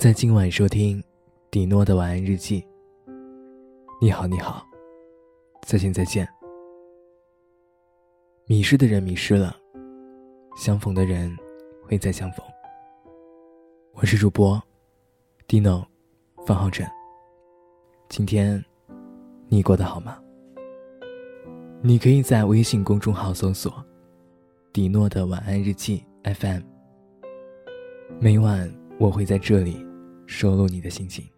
在今晚收听迪诺的晚安日记。你好，你好，再见，再见。迷失的人迷失了，相逢的人会再相逢。我是主播迪诺，方浩辰。今天你过得好吗？你可以在微信公众号搜索“迪诺的晚安日记 FM”，每晚。我会在这里收录你的心情，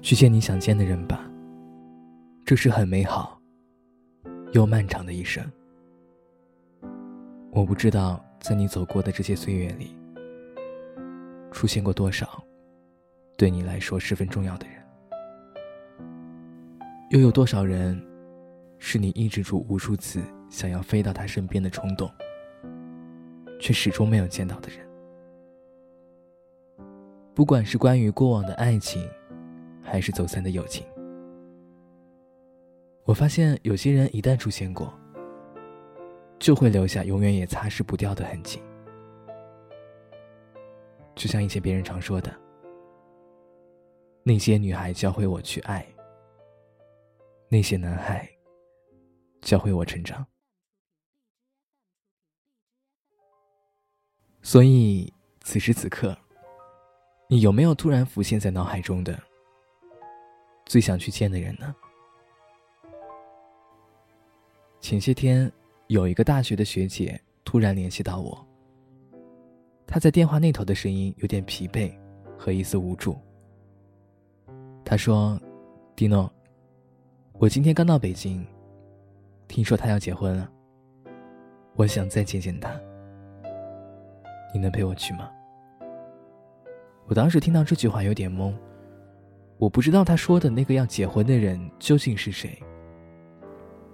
去见你想见的人吧。这是很美好又漫长的一生。我不知道在你走过的这些岁月里，出现过多少对你来说十分重要的人，又有多少人是你抑制住无数次想要飞到他身边的冲动。却始终没有见到的人，不管是关于过往的爱情，还是走散的友情，我发现有些人一旦出现过，就会留下永远也擦拭不掉的痕迹。就像以前别人常说的，那些女孩教会我去爱，那些男孩教会我成长。所以，此时此刻，你有没有突然浮现在脑海中的最想去见的人呢？前些天，有一个大学的学姐突然联系到我。她在电话那头的声音有点疲惫和一丝无助。她说：“迪诺，我今天刚到北京，听说他要结婚了，我想再见见他。”你能陪我去吗？我当时听到这句话有点懵，我不知道他说的那个要结婚的人究竟是谁。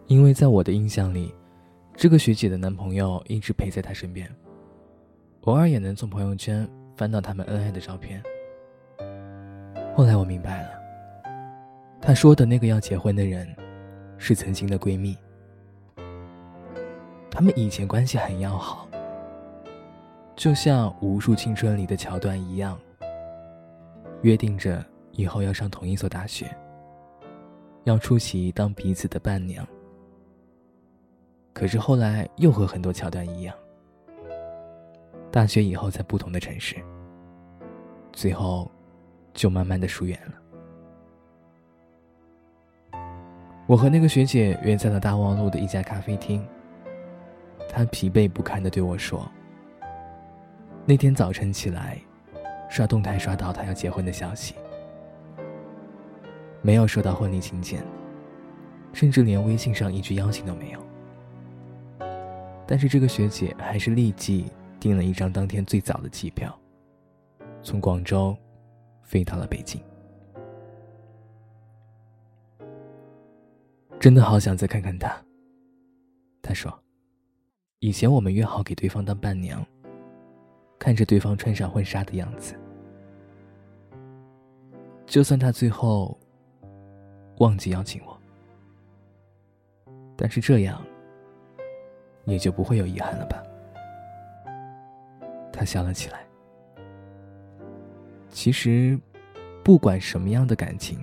因为在我的印象里，这个学姐的男朋友一直陪在她身边，偶尔也能从朋友圈翻到他们恩爱的照片。后来我明白了，他说的那个要结婚的人，是曾经的闺蜜，他们以前关系很要好。就像无数青春里的桥段一样，约定着以后要上同一所大学，要出席当彼此的伴娘。可是后来又和很多桥段一样，大学以后在不同的城市，最后就慢慢的疏远了。我和那个学姐约在了大望路的一家咖啡厅，她疲惫不堪的对我说。那天早晨起来，刷动态刷到他要结婚的消息，没有收到婚礼请柬，甚至连微信上一句邀请都没有。但是这个学姐还是立即订了一张当天最早的机票，从广州飞到了北京。真的好想再看看他。他说：“以前我们约好给对方当伴娘。”看着对方穿上婚纱的样子，就算他最后忘记邀请我，但是这样也就不会有遗憾了吧？他笑了起来。其实，不管什么样的感情，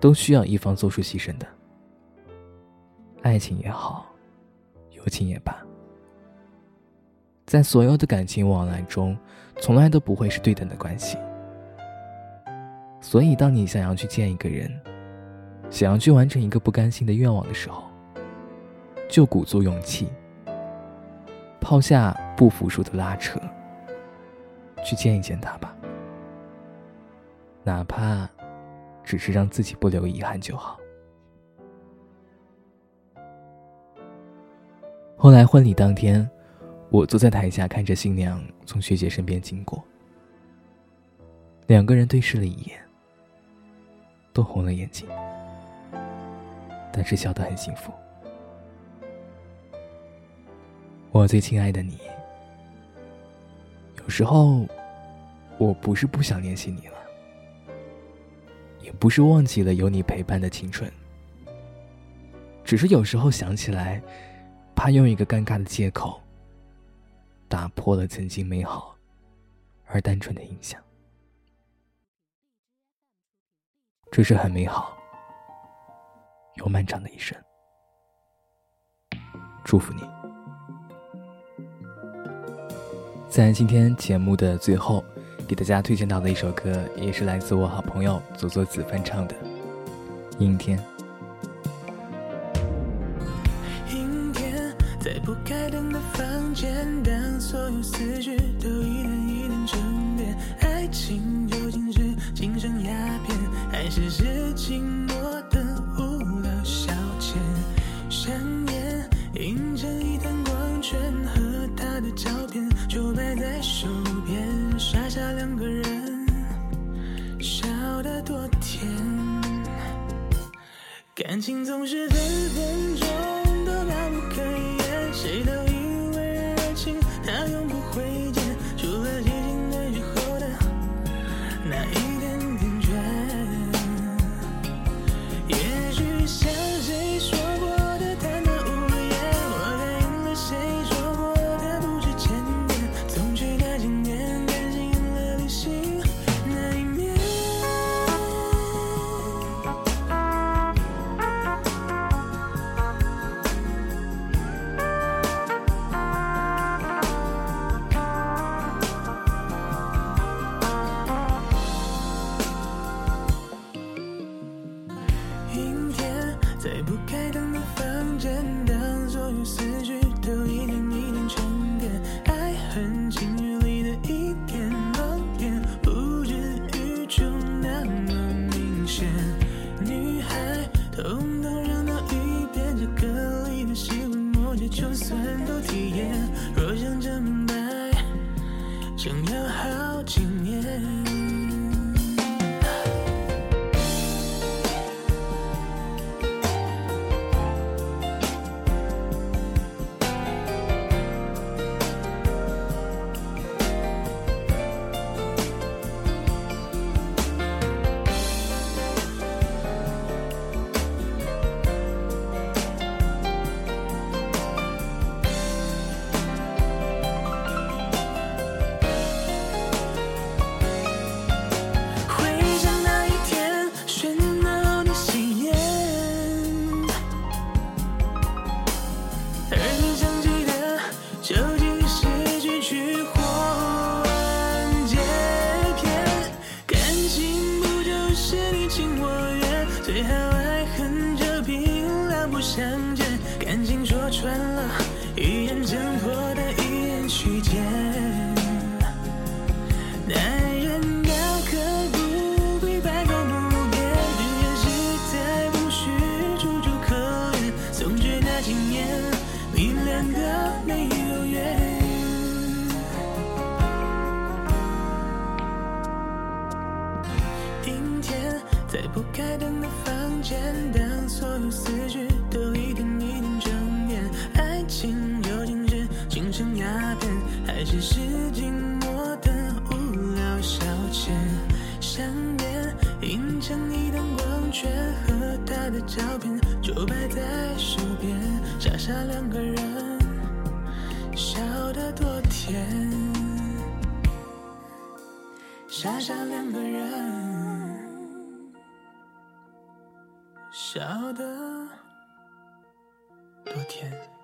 都需要一方做出牺牲的，爱情也好，友情也罢。在所有的感情往来中，从来都不会是对等的关系。所以，当你想要去见一个人，想要去完成一个不甘心的愿望的时候，就鼓足勇气，抛下不服输的拉扯，去见一见他吧。哪怕只是让自己不留遗憾就好。后来婚礼当天。我坐在台下，看着新娘从学姐身边经过，两个人对视了一眼，都红了眼睛，但是笑得很幸福。我最亲爱的你，有时候我不是不想联系你了，也不是忘记了有你陪伴的青春，只是有时候想起来，怕用一个尴尬的借口。打破了曾经美好而单纯的印象。这是很美好又漫长的一生。祝福你。在今天节目的最后，给大家推荐到的一首歌，也是来自我好朋友左左子翻唱的《阴天》。不开灯的房间，当所有思绪都一点一点沉淀，爱情究竟是精神鸦片，还是是寂寞的无聊消遣？香烟映成一滩光圈，和他的照片就摆在手边，傻傻两个人，笑得多甜。感情总是分分钟简单，所有思绪都一点一点沉淀，爱情究竟是精神鸦片，还是是寂寞的无聊消遣？香烟映成一道光圈，和他的照片就摆在手边，傻傻两个人，笑得多甜。傻傻两个人，笑得多甜。